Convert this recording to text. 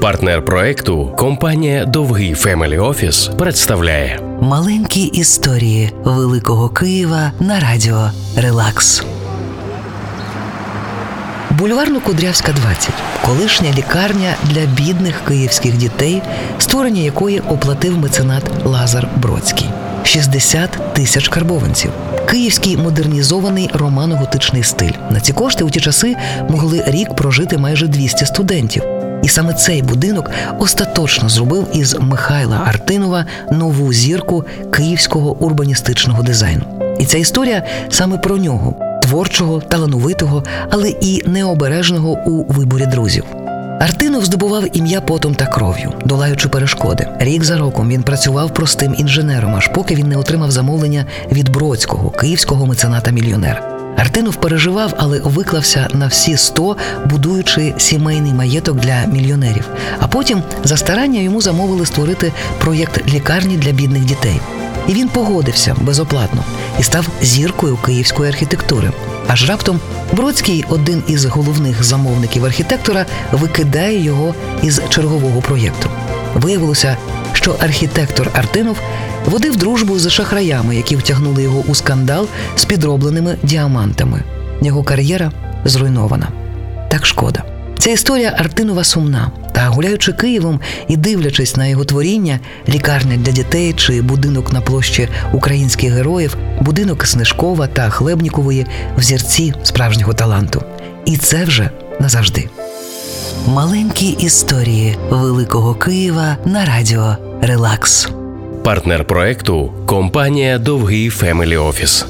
Партнер проекту компанія Довгий Family Office представляє Маленькі історії Великого Києва на радіо Релакс. Бульварно-Кудрявська 20 колишня лікарня для бідних київських дітей, створення якої оплатив меценат Лазар Бродський. 60 тисяч карбованців. Київський модернізований романо-готичний стиль. На ці кошти у ті часи могли рік прожити майже 200 студентів. І саме цей будинок остаточно зробив із Михайла Артинова нову зірку київського урбаністичного дизайну. І ця історія саме про нього творчого, талановитого, але і необережного у виборі друзів. Артинов здобував ім'я потом та кров'ю, долаючи перешкоди. Рік за роком він працював простим інженером, аж поки він не отримав замовлення від Бродського, київського мецената мільйонера. Артинов переживав, але виклався на всі сто, будуючи сімейний маєток для мільйонерів. А потім за старання йому замовили створити проєкт лікарні для бідних дітей. І він погодився безоплатно і став зіркою київської архітектури. Аж раптом Бродський, один із головних замовників архітектора, викидає його із чергового проєкту. Виявилося, що архітектор Артинов водив дружбу з шахраями, які втягнули його у скандал з підробленими діамантами. Його кар'єра зруйнована. Так шкода. Ця історія Артинова сумна. Та гуляючи Києвом і дивлячись на його творіння, лікарня для дітей чи будинок на площі Українських героїв, будинок Снежкова та Хлебнікової взірці справжнього таланту. І це вже назавжди. Маленькі історії Великого Києва на радіо Релакс. партнер проекту компанія Довгий Фемелі Офіс.